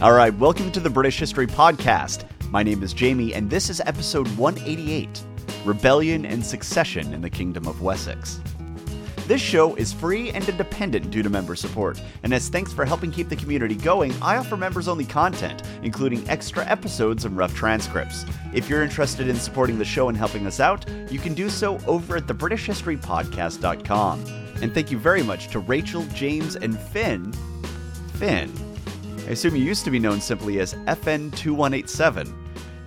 All right, welcome to the British History Podcast. My name is Jamie, and this is episode 188 Rebellion and Succession in the Kingdom of Wessex. This show is free and independent due to member support, and as thanks for helping keep the community going, I offer members only content, including extra episodes and rough transcripts. If you're interested in supporting the show and helping us out, you can do so over at thebritishhistorypodcast.com. And thank you very much to Rachel, James, and Finn. Finn. I assume you used to be known simply as FN2187.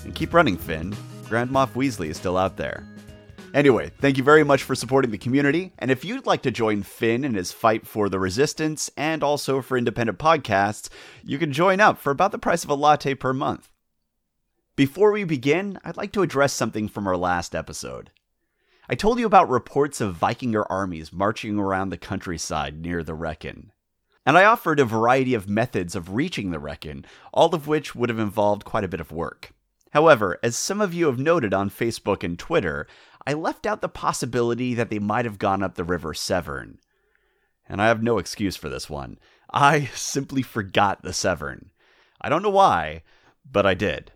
And keep running, Finn. Grand Moff Weasley is still out there. Anyway, thank you very much for supporting the community. And if you'd like to join Finn in his fight for the resistance and also for independent podcasts, you can join up for about the price of a latte per month. Before we begin, I'd like to address something from our last episode. I told you about reports of Vikingr armies marching around the countryside near the Wrekin. And I offered a variety of methods of reaching the Wrekin, all of which would have involved quite a bit of work. However, as some of you have noted on Facebook and Twitter, I left out the possibility that they might have gone up the River Severn. And I have no excuse for this one. I simply forgot the Severn. I don't know why, but I did.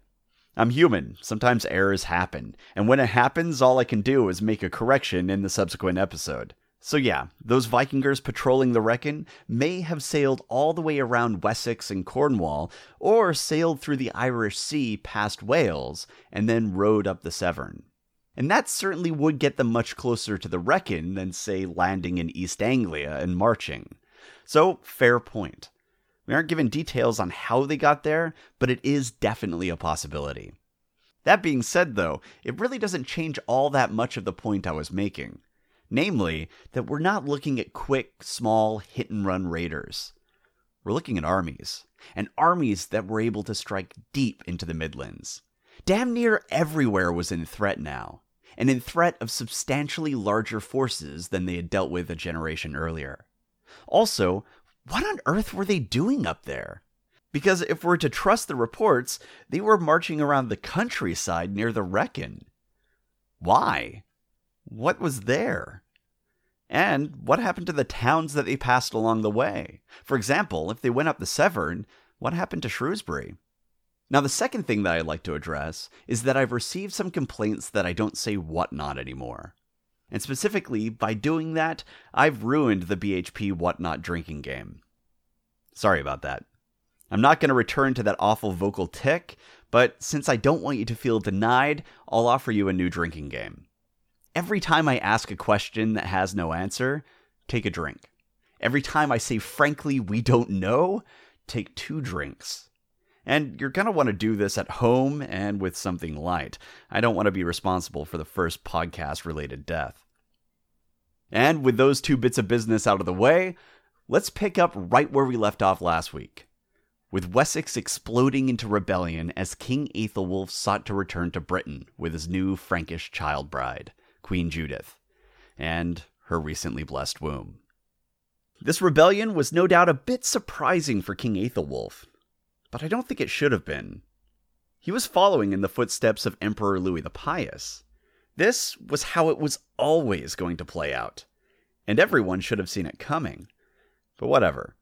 I'm human. Sometimes errors happen. And when it happens, all I can do is make a correction in the subsequent episode. So, yeah, those Vikingrs patrolling the Wrekin may have sailed all the way around Wessex and Cornwall, or sailed through the Irish Sea past Wales, and then rowed up the Severn. And that certainly would get them much closer to the Wrekin than, say, landing in East Anglia and marching. So, fair point. We aren't given details on how they got there, but it is definitely a possibility. That being said, though, it really doesn't change all that much of the point I was making. Namely, that we're not looking at quick, small, hit and run raiders. We're looking at armies, and armies that were able to strike deep into the Midlands. Damn near everywhere was in threat now, and in threat of substantially larger forces than they had dealt with a generation earlier. Also, what on earth were they doing up there? Because if we're to trust the reports, they were marching around the countryside near the Wrekin. Why? What was there? And what happened to the towns that they passed along the way? For example, if they went up the Severn, what happened to Shrewsbury? Now, the second thing that I'd like to address is that I've received some complaints that I don't say whatnot anymore. And specifically, by doing that, I've ruined the BHP whatnot drinking game. Sorry about that. I'm not going to return to that awful vocal tick, but since I don't want you to feel denied, I'll offer you a new drinking game. Every time I ask a question that has no answer, take a drink. Every time I say, frankly, we don't know, take two drinks. And you're going to want to do this at home and with something light. I don't want to be responsible for the first podcast related death. And with those two bits of business out of the way, let's pick up right where we left off last week. With Wessex exploding into rebellion as King Aethelwulf sought to return to Britain with his new Frankish child bride, Queen Judith, and her recently blessed womb. This rebellion was no doubt a bit surprising for King Aethelwulf, but I don't think it should have been. He was following in the footsteps of Emperor Louis the Pious. This was how it was always going to play out, and everyone should have seen it coming. But whatever.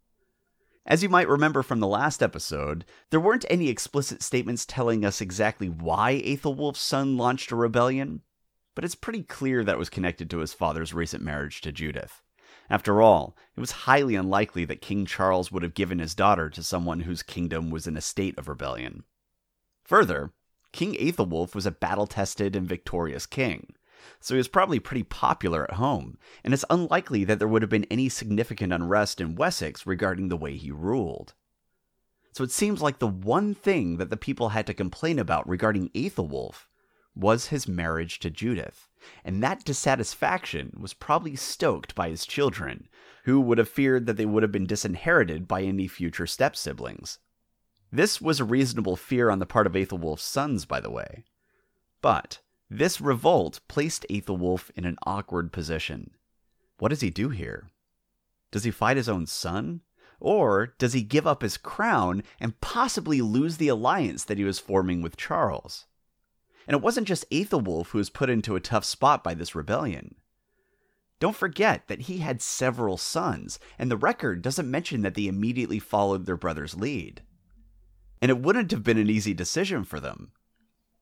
As you might remember from the last episode, there weren't any explicit statements telling us exactly why Aethelwulf's son launched a rebellion, but it's pretty clear that was connected to his father's recent marriage to Judith. After all, it was highly unlikely that King Charles would have given his daughter to someone whose kingdom was in a state of rebellion. Further, King Aethelwulf was a battle tested and victorious king, so he was probably pretty popular at home, and it's unlikely that there would have been any significant unrest in Wessex regarding the way he ruled. So it seems like the one thing that the people had to complain about regarding Aethelwulf was his marriage to Judith, and that dissatisfaction was probably stoked by his children, who would have feared that they would have been disinherited by any future step siblings. This was a reasonable fear on the part of Aethelwulf's sons, by the way. But this revolt placed Aethelwulf in an awkward position. What does he do here? Does he fight his own son? Or does he give up his crown and possibly lose the alliance that he was forming with Charles? And it wasn't just Aethelwulf who was put into a tough spot by this rebellion. Don't forget that he had several sons, and the record doesn't mention that they immediately followed their brother's lead. and it wouldn't have been an easy decision for them.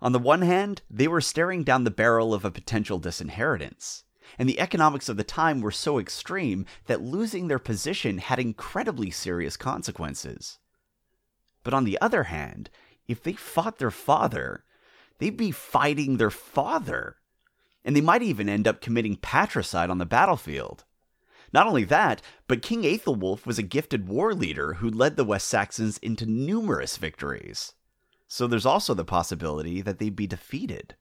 On the one hand, they were staring down the barrel of a potential disinheritance, and the economics of the time were so extreme that losing their position had incredibly serious consequences. But on the other hand, if they fought their father, they'd be fighting their father. And they might even end up committing patricide on the battlefield. Not only that, but King Aethelwulf was a gifted war leader who led the West Saxons into numerous victories. So there's also the possibility that they'd be defeated.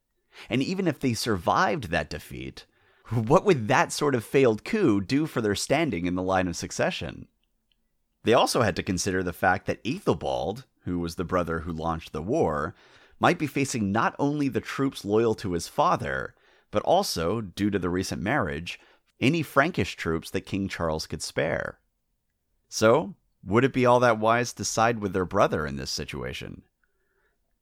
And even if they survived that defeat, what would that sort of failed coup do for their standing in the line of succession? They also had to consider the fact that Aethelbald, who was the brother who launched the war, might be facing not only the troops loyal to his father, but also, due to the recent marriage, any Frankish troops that King Charles could spare. So, would it be all that wise to side with their brother in this situation?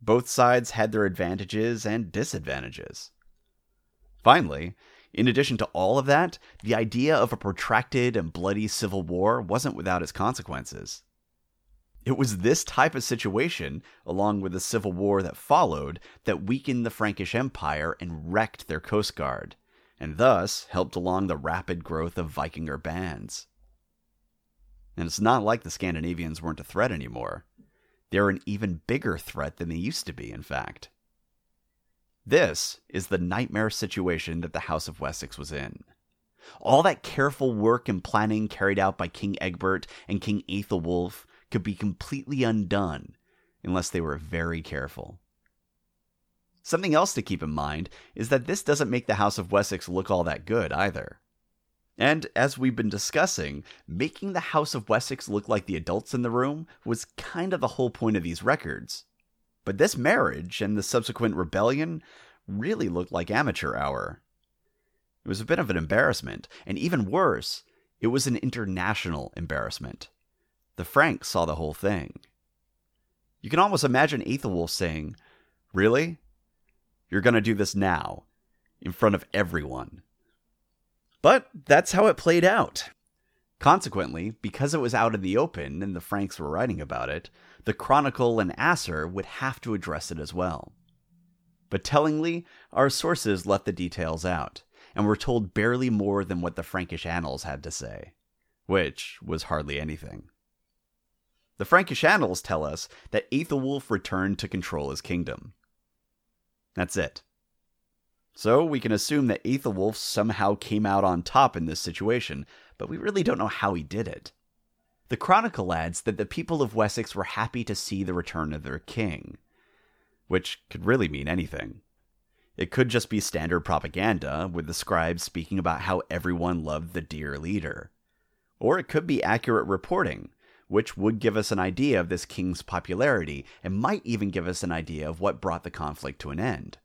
Both sides had their advantages and disadvantages. Finally, in addition to all of that, the idea of a protracted and bloody civil war wasn't without its consequences. It was this type of situation, along with the civil war that followed, that weakened the Frankish Empire and wrecked their coast guard, and thus helped along the rapid growth of Vikingr bands. And it's not like the Scandinavians weren't a threat anymore. They're an even bigger threat than they used to be, in fact. This is the nightmare situation that the House of Wessex was in. All that careful work and planning carried out by King Egbert and King Aethelwulf could be completely undone unless they were very careful. Something else to keep in mind is that this doesn't make the House of Wessex look all that good either. And as we've been discussing, making the House of Wessex look like the adults in the room was kind of the whole point of these records. But this marriage and the subsequent rebellion really looked like amateur hour. It was a bit of an embarrassment, and even worse, it was an international embarrassment. The Franks saw the whole thing. You can almost imagine Aethelwulf saying, Really? You're going to do this now, in front of everyone. But that's how it played out. Consequently, because it was out in the open and the Franks were writing about it, the Chronicle and Asser would have to address it as well. But tellingly, our sources left the details out, and were told barely more than what the Frankish annals had to say, which was hardly anything. The Frankish annals tell us that Aethelwulf returned to control his kingdom, that's it. So we can assume that Aethelwulf somehow came out on top in this situation, but we really don't know how he did it. The Chronicle adds that the people of Wessex were happy to see the return of their king, which could really mean anything. It could just be standard propaganda, with the scribes speaking about how everyone loved the dear leader. Or it could be accurate reporting, which would give us an idea of this king's popularity and might even give us an idea of what brought the conflict to an end.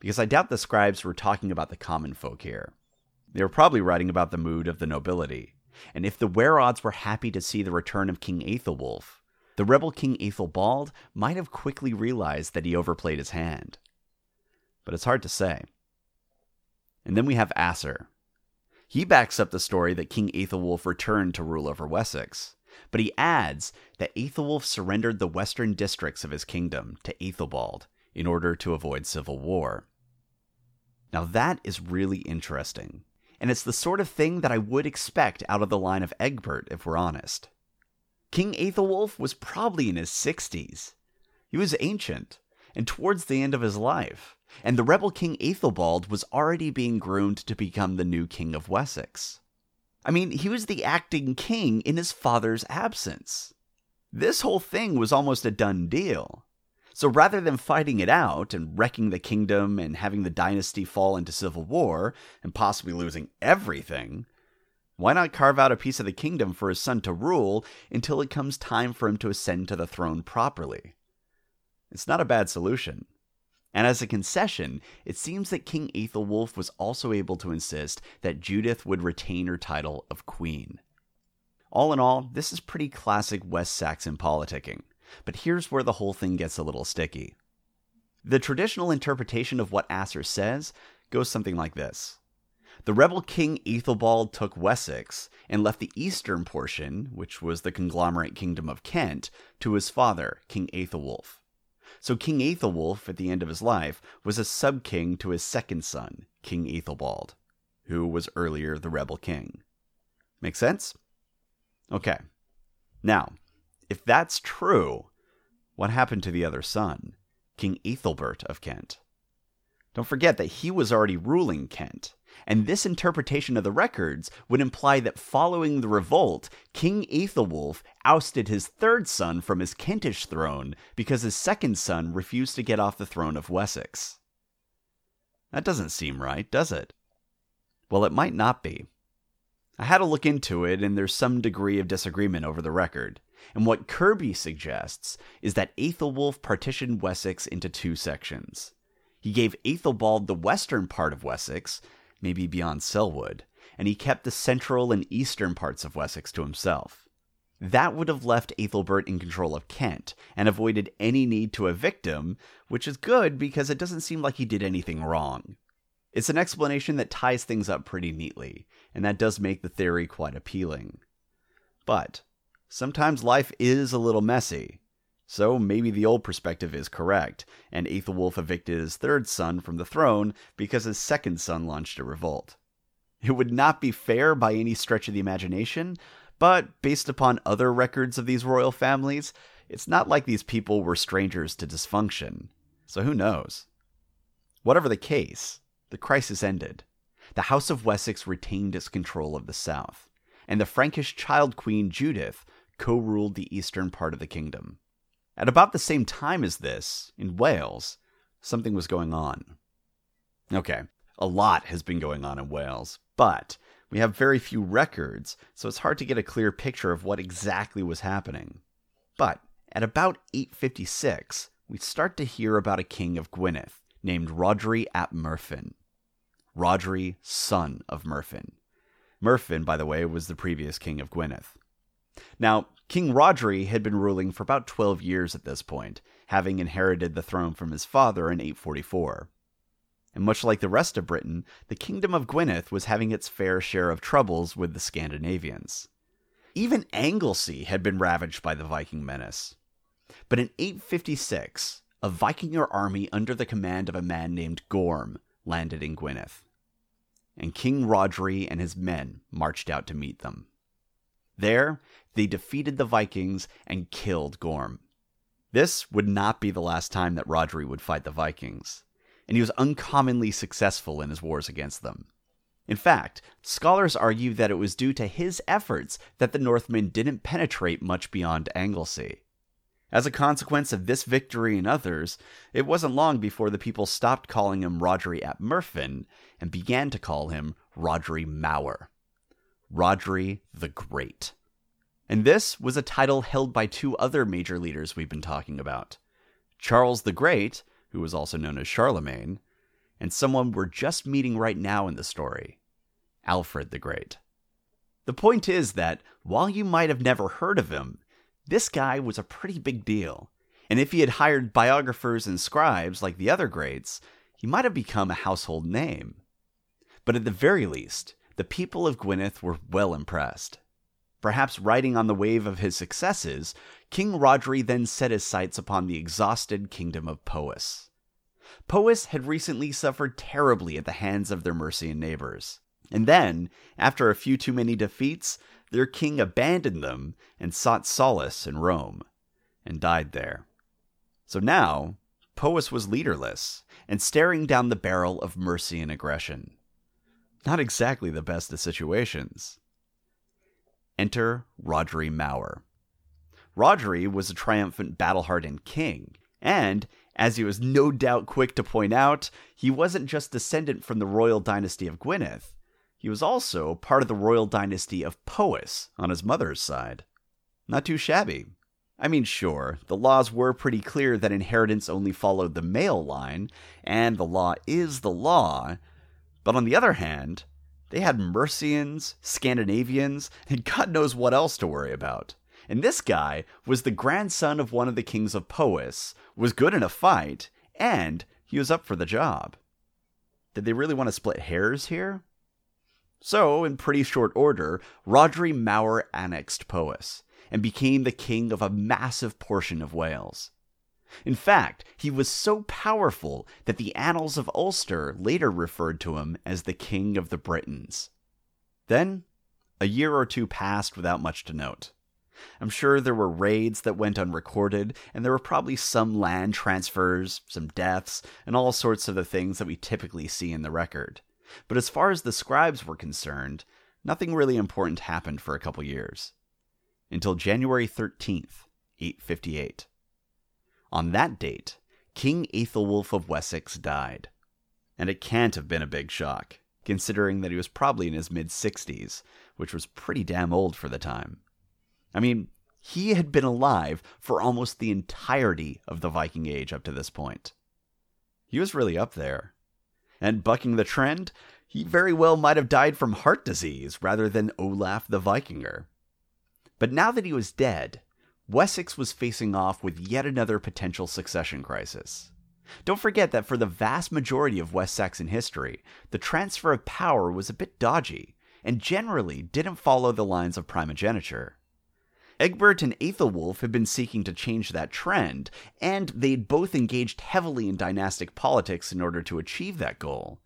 Because I doubt the scribes were talking about the common folk here. They were probably writing about the mood of the nobility. And if the Wereodds were happy to see the return of King Aethelwulf, the rebel King Aethelbald might have quickly realized that he overplayed his hand. But it's hard to say. And then we have Asser. He backs up the story that King Aethelwulf returned to rule over Wessex. But he adds that Aethelwulf surrendered the western districts of his kingdom to Aethelbald in order to avoid civil war. Now that is really interesting, and it's the sort of thing that I would expect out of the line of Egbert, if we're honest. King Aethelwulf was probably in his 60s. He was ancient, and towards the end of his life, and the rebel King Aethelbald was already being groomed to become the new King of Wessex. I mean, he was the acting king in his father's absence. This whole thing was almost a done deal. So rather than fighting it out and wrecking the kingdom and having the dynasty fall into civil war and possibly losing everything, why not carve out a piece of the kingdom for his son to rule until it comes time for him to ascend to the throne properly? It's not a bad solution. And as a concession, it seems that King Aethelwulf was also able to insist that Judith would retain her title of queen. All in all, this is pretty classic West Saxon politicking, but here's where the whole thing gets a little sticky. The traditional interpretation of what Asser says goes something like this The rebel king Ethelbald took Wessex and left the eastern portion, which was the conglomerate kingdom of Kent, to his father, King Aethelwulf. So King Aethelwulf, at the end of his life, was a sub king to his second son, King Ethelbald, who was earlier the rebel king. Make sense? Okay. Now, if that's true, what happened to the other son, King Ethelbert of Kent? Don't forget that he was already ruling Kent, and this interpretation of the records would imply that following the revolt, King Ethelwulf ousted his third son from his Kentish throne because his second son refused to get off the throne of Wessex. That doesn't seem right, does it? Well, it might not be. I had to look into it, and there's some degree of disagreement over the record. And what Kirby suggests is that Aethelwulf partitioned Wessex into two sections. He gave Aethelbald the western part of Wessex, maybe beyond Selwood, and he kept the central and eastern parts of Wessex to himself. That would have left Ethelbert in control of Kent and avoided any need to evict him, which is good because it doesn't seem like he did anything wrong. It's an explanation that ties things up pretty neatly, and that does make the theory quite appealing. But sometimes life is a little messy, so maybe the old perspective is correct, and Aethelwulf evicted his third son from the throne because his second son launched a revolt. It would not be fair by any stretch of the imagination, but based upon other records of these royal families, it's not like these people were strangers to dysfunction. So who knows? Whatever the case, the crisis ended. The House of Wessex retained its control of the south, and the Frankish child queen Judith co ruled the eastern part of the kingdom. At about the same time as this, in Wales, something was going on. Okay, a lot has been going on in Wales, but we have very few records, so it's hard to get a clear picture of what exactly was happening. But at about 856, we start to hear about a king of Gwynedd named Rhodri ap Merfyn. Rhodri, son of Merfyn. Merfyn, by the way, was the previous king of Gwynedd. Now, King Rhodri had been ruling for about 12 years at this point, having inherited the throne from his father in 844. And much like the rest of Britain, the kingdom of Gwynedd was having its fair share of troubles with the Scandinavians. Even Anglesey had been ravaged by the Viking menace. But in 856, a Vikingr army under the command of a man named Gorm landed in Gwynedd. And King Rhodri and his men marched out to meet them. There, they defeated the Vikings and killed Gorm. This would not be the last time that Rhodri would fight the Vikings, and he was uncommonly successful in his wars against them. In fact, scholars argue that it was due to his efforts that the Northmen didn't penetrate much beyond Anglesey. As a consequence of this victory and others, it wasn't long before the people stopped calling him Rhodri at Merfyn and began to call him Rhodri Mawr. Rhodri the Great. And this was a title held by two other major leaders we've been talking about Charles the Great, who was also known as Charlemagne, and someone we're just meeting right now in the story Alfred the Great. The point is that while you might have never heard of him, this guy was a pretty big deal. And if he had hired biographers and scribes like the other greats, he might have become a household name. But at the very least, the people of Gwynedd were well impressed. Perhaps riding on the wave of his successes, King Rhodri then set his sights upon the exhausted kingdom of Powys. Powys had recently suffered terribly at the hands of their Mercian neighbors. And then, after a few too many defeats, their king abandoned them and sought solace in Rome, and died there. So now, Powys was leaderless and staring down the barrel of Mercian aggression. Not exactly the best of situations. Enter Rhodri Mawr. Rhodri was a triumphant battle hardened king, and, as he was no doubt quick to point out, he wasn't just descendant from the royal dynasty of Gwynedd, he was also part of the royal dynasty of Powys on his mother's side. Not too shabby. I mean, sure, the laws were pretty clear that inheritance only followed the male line, and the law is the law, but on the other hand, they had Mercians, Scandinavians, and God knows what else to worry about. And this guy was the grandson of one of the kings of Powys, was good in a fight, and he was up for the job. Did they really want to split hairs here? So, in pretty short order, Rhodri Mawr annexed Powys and became the king of a massive portion of Wales. In fact, he was so powerful that the Annals of Ulster later referred to him as the King of the Britons. Then, a year or two passed without much to note. I'm sure there were raids that went unrecorded, and there were probably some land transfers, some deaths, and all sorts of the things that we typically see in the record. But as far as the scribes were concerned, nothing really important happened for a couple years. Until January 13th, 858. On that date, King Aethelwulf of Wessex died. And it can't have been a big shock, considering that he was probably in his mid 60s, which was pretty damn old for the time. I mean, he had been alive for almost the entirety of the Viking Age up to this point. He was really up there. And bucking the trend, he very well might have died from heart disease rather than Olaf the Vikingr. But now that he was dead, Wessex was facing off with yet another potential succession crisis. Don't forget that for the vast majority of West Saxon history, the transfer of power was a bit dodgy, and generally didn't follow the lines of primogeniture. Egbert and Aethelwulf had been seeking to change that trend, and they'd both engaged heavily in dynastic politics in order to achieve that goal.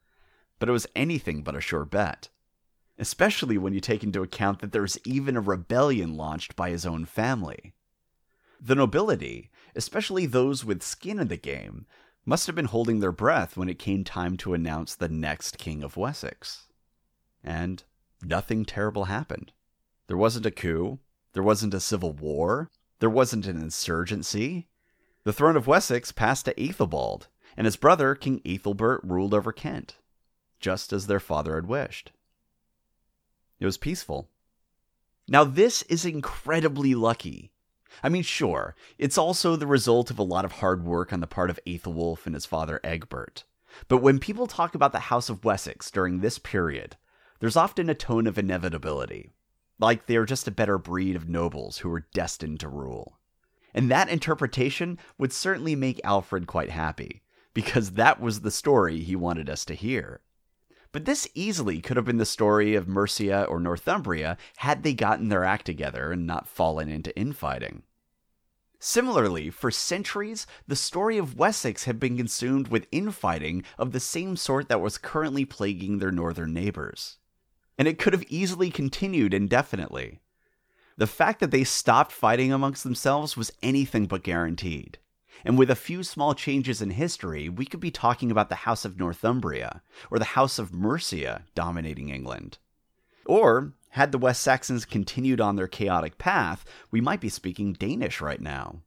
But it was anything but a sure bet. Especially when you take into account that there was even a rebellion launched by his own family. The nobility, especially those with skin in the game, must have been holding their breath when it came time to announce the next King of Wessex. And nothing terrible happened. There wasn't a coup, there wasn't a civil war. There wasn't an insurgency. The throne of Wessex passed to Aethelbald, and his brother, King Aethelbert, ruled over Kent, just as their father had wished. It was peaceful. Now, this is incredibly lucky. I mean, sure, it's also the result of a lot of hard work on the part of Aethelwulf and his father Egbert. But when people talk about the House of Wessex during this period, there's often a tone of inevitability like they are just a better breed of nobles who were destined to rule. And that interpretation would certainly make Alfred quite happy, because that was the story he wanted us to hear. But this easily could have been the story of Mercia or Northumbria had they gotten their act together and not fallen into infighting. Similarly, for centuries, the story of Wessex had been consumed with infighting of the same sort that was currently plaguing their northern neighbors and it could have easily continued indefinitely. The fact that they stopped fighting amongst themselves was anything but guaranteed. And with a few small changes in history, we could be talking about the House of Northumbria or the House of Mercia dominating England. Or, had the West Saxons continued on their chaotic path, we might be speaking Danish right now.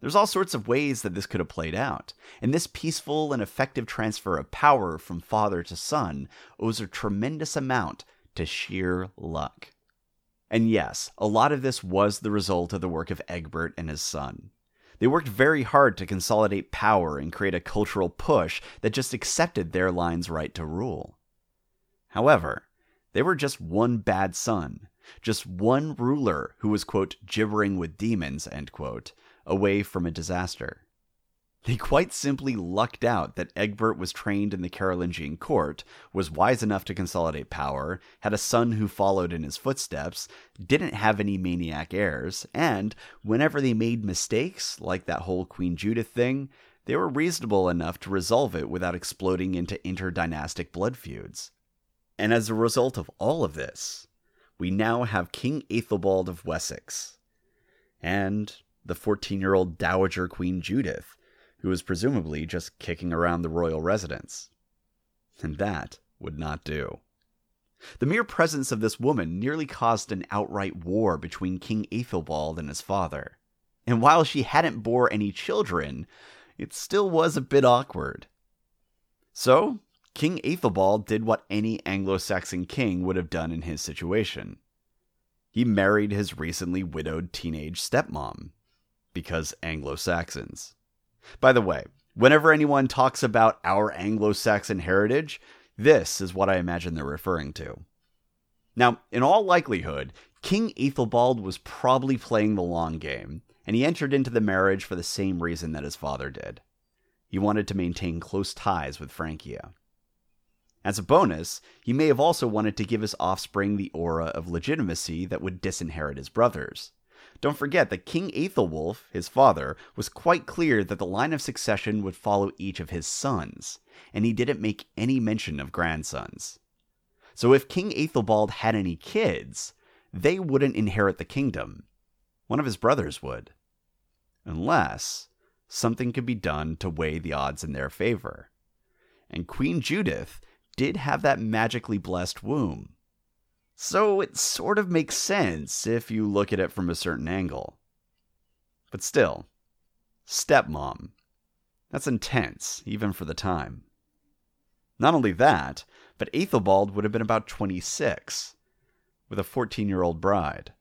There's all sorts of ways that this could have played out, and this peaceful and effective transfer of power from father to son owes a tremendous amount to sheer luck. And yes, a lot of this was the result of the work of Egbert and his son. They worked very hard to consolidate power and create a cultural push that just accepted their line's right to rule. However, they were just one bad son, just one ruler who was, quote, gibbering with demons, end quote, away from a disaster. They quite simply lucked out that Egbert was trained in the Carolingian court, was wise enough to consolidate power, had a son who followed in his footsteps, didn't have any maniac heirs, and whenever they made mistakes, like that whole Queen Judith thing, they were reasonable enough to resolve it without exploding into interdynastic blood feuds. And as a result of all of this, we now have King Aethelbald of Wessex. And the 14 year old Dowager Queen Judith, who was presumably just kicking around the royal residence. And that would not do. The mere presence of this woman nearly caused an outright war between King Aethelbald and his father. And while she hadn't bore any children, it still was a bit awkward. So, King Aethelbald did what any Anglo Saxon king would have done in his situation. He married his recently widowed teenage stepmom, because Anglo Saxons. By the way, whenever anyone talks about our Anglo Saxon heritage, this is what I imagine they're referring to. Now, in all likelihood, King Aethelbald was probably playing the long game, and he entered into the marriage for the same reason that his father did. He wanted to maintain close ties with Francia. As a bonus, he may have also wanted to give his offspring the aura of legitimacy that would disinherit his brothers. Don't forget that King Aethelwulf, his father, was quite clear that the line of succession would follow each of his sons, and he didn't make any mention of grandsons. So if King Aethelbald had any kids, they wouldn't inherit the kingdom. One of his brothers would. Unless something could be done to weigh the odds in their favor. And Queen Judith did have that magically blessed womb. So it sort of makes sense if you look at it from a certain angle. But still, stepmom. That's intense, even for the time. Not only that, but Aethelbald would have been about 26, with a 14 year old bride.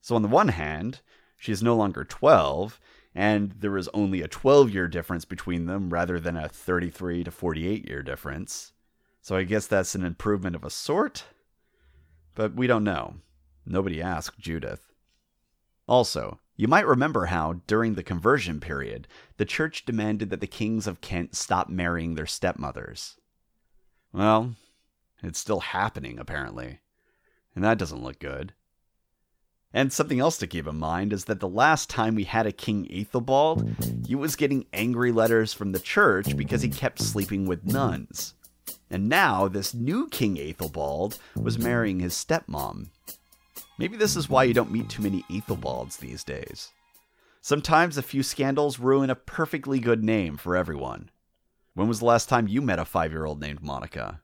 So, on the one hand, she is no longer 12, and there is only a 12 year difference between them rather than a 33 to 48 year difference. So, I guess that's an improvement of a sort? But we don't know. Nobody asked Judith. Also, you might remember how, during the conversion period, the church demanded that the kings of Kent stop marrying their stepmothers. Well, it's still happening, apparently. And that doesn't look good. And something else to keep in mind is that the last time we had a King Aethelbald, he was getting angry letters from the church because he kept sleeping with nuns. And now this new King Aethelbald was marrying his stepmom. Maybe this is why you don't meet too many Aethelbalds these days. Sometimes a few scandals ruin a perfectly good name for everyone. When was the last time you met a five year old named Monica?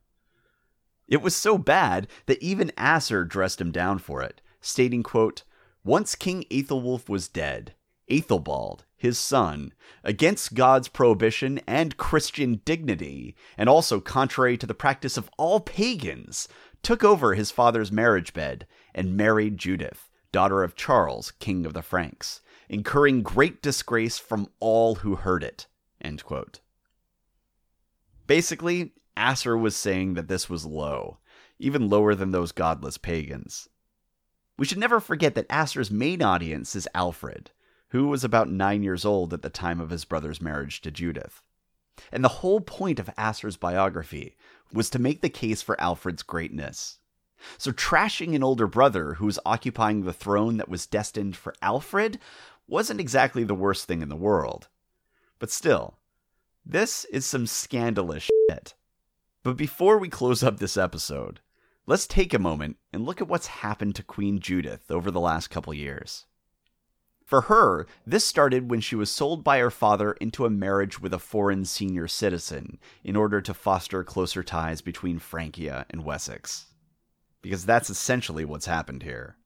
It was so bad that even Asser dressed him down for it, stating, quote, Once King Aethelwulf was dead, Aethelbald, his son, against God's prohibition and Christian dignity, and also contrary to the practice of all pagans, took over his father's marriage bed and married Judith, daughter of Charles, king of the Franks, incurring great disgrace from all who heard it. Basically, Asser was saying that this was low, even lower than those godless pagans. We should never forget that Asser's main audience is Alfred, who was about nine years old at the time of his brother's marriage to Judith. And the whole point of Asser's biography was to make the case for Alfred's greatness. So, trashing an older brother who was occupying the throne that was destined for Alfred wasn't exactly the worst thing in the world. But still, this is some scandalous shit. But before we close up this episode, let's take a moment and look at what's happened to Queen Judith over the last couple years. For her, this started when she was sold by her father into a marriage with a foreign senior citizen in order to foster closer ties between Francia and Wessex. Because that's essentially what's happened here.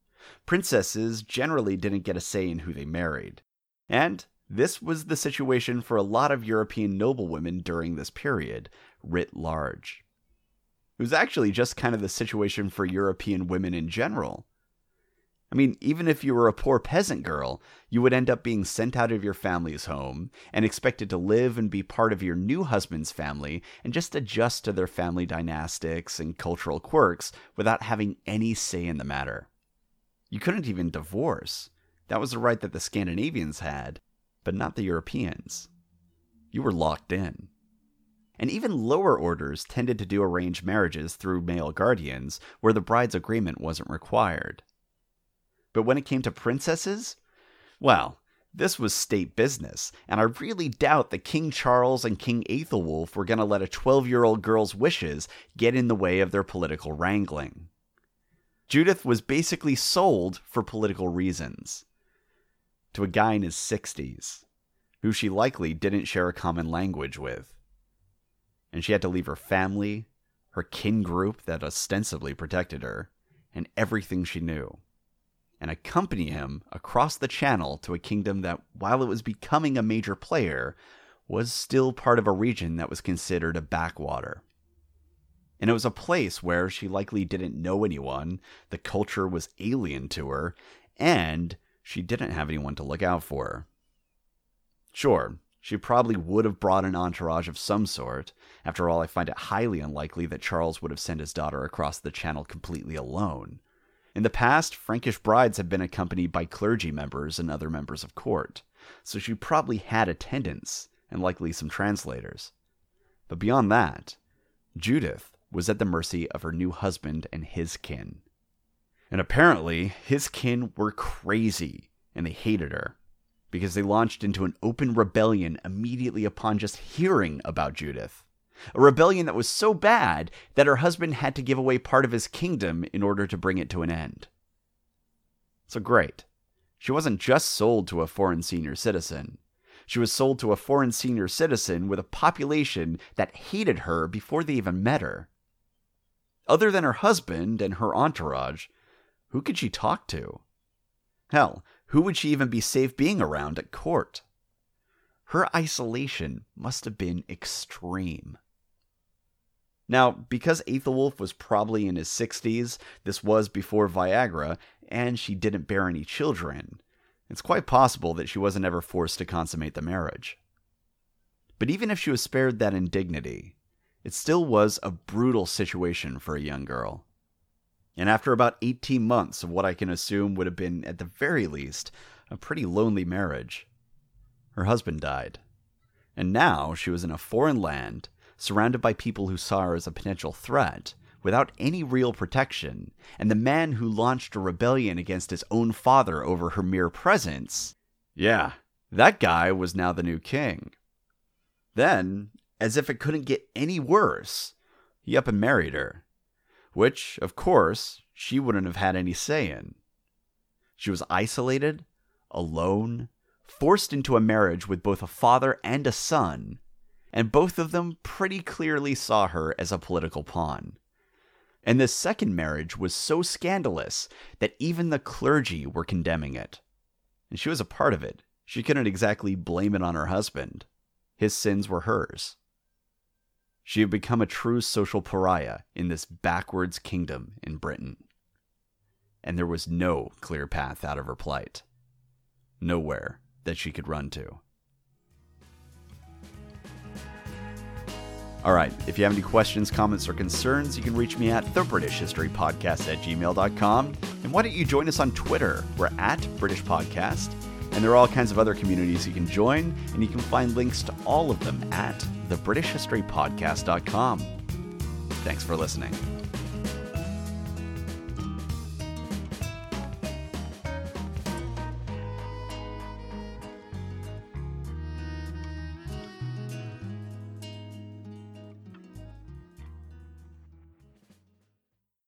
Princesses generally didn't get a say in who they married. And this was the situation for a lot of European noblewomen during this period, writ large. It was actually just kind of the situation for European women in general. I mean, even if you were a poor peasant girl, you would end up being sent out of your family's home and expected to live and be part of your new husband's family and just adjust to their family dynastics and cultural quirks without having any say in the matter. You couldn't even divorce. That was a right that the Scandinavians had, but not the Europeans. You were locked in. And even lower orders tended to do arranged marriages through male guardians, where the bride's agreement wasn't required. But when it came to princesses, well, this was state business, and I really doubt that King Charles and King Aethelwulf were going to let a 12 year old girl's wishes get in the way of their political wrangling. Judith was basically sold for political reasons to a guy in his 60s, who she likely didn't share a common language with. And she had to leave her family, her kin group that ostensibly protected her, and everything she knew and accompany him across the channel to a kingdom that, while it was becoming a major player, was still part of a region that was considered a backwater. And it was a place where she likely didn't know anyone, the culture was alien to her, and she didn't have anyone to look out for. Sure, she probably would have brought an entourage of some sort. After all, I find it highly unlikely that Charles would have sent his daughter across the channel completely alone. In the past, Frankish brides have been accompanied by clergy members and other members of court, so she probably had attendants and likely some translators. But beyond that, Judith was at the mercy of her new husband and his kin. And apparently, his kin were crazy and they hated her because they launched into an open rebellion immediately upon just hearing about Judith. A rebellion that was so bad that her husband had to give away part of his kingdom in order to bring it to an end. So great. She wasn't just sold to a foreign senior citizen. She was sold to a foreign senior citizen with a population that hated her before they even met her. Other than her husband and her entourage, who could she talk to? Hell, who would she even be safe being around at court? Her isolation must have been extreme. Now, because Aethelwulf was probably in his 60s, this was before Viagra, and she didn't bear any children, it's quite possible that she wasn't ever forced to consummate the marriage. But even if she was spared that indignity, it still was a brutal situation for a young girl. And after about 18 months of what I can assume would have been, at the very least, a pretty lonely marriage, her husband died. And now she was in a foreign land, surrounded by people who saw her as a potential threat, without any real protection, and the man who launched a rebellion against his own father over her mere presence yeah, that guy was now the new king. Then, as if it couldn't get any worse, he up and married her, which, of course, she wouldn't have had any say in. She was isolated, alone, forced into a marriage with both a father and a son, and both of them pretty clearly saw her as a political pawn. And this second marriage was so scandalous that even the clergy were condemning it. And she was a part of it. She couldn't exactly blame it on her husband. His sins were hers. She had become a true social pariah in this backwards kingdom in Britain. And there was no clear path out of her plight. Nowhere that she could run to. All right, if you have any questions, comments, or concerns, you can reach me at thebritishhistorypodcast at gmail.com. And why don't you join us on Twitter? We're at British Podcast. And there are all kinds of other communities you can join, and you can find links to all of them at thebritishhistorypodcast.com. Thanks for listening.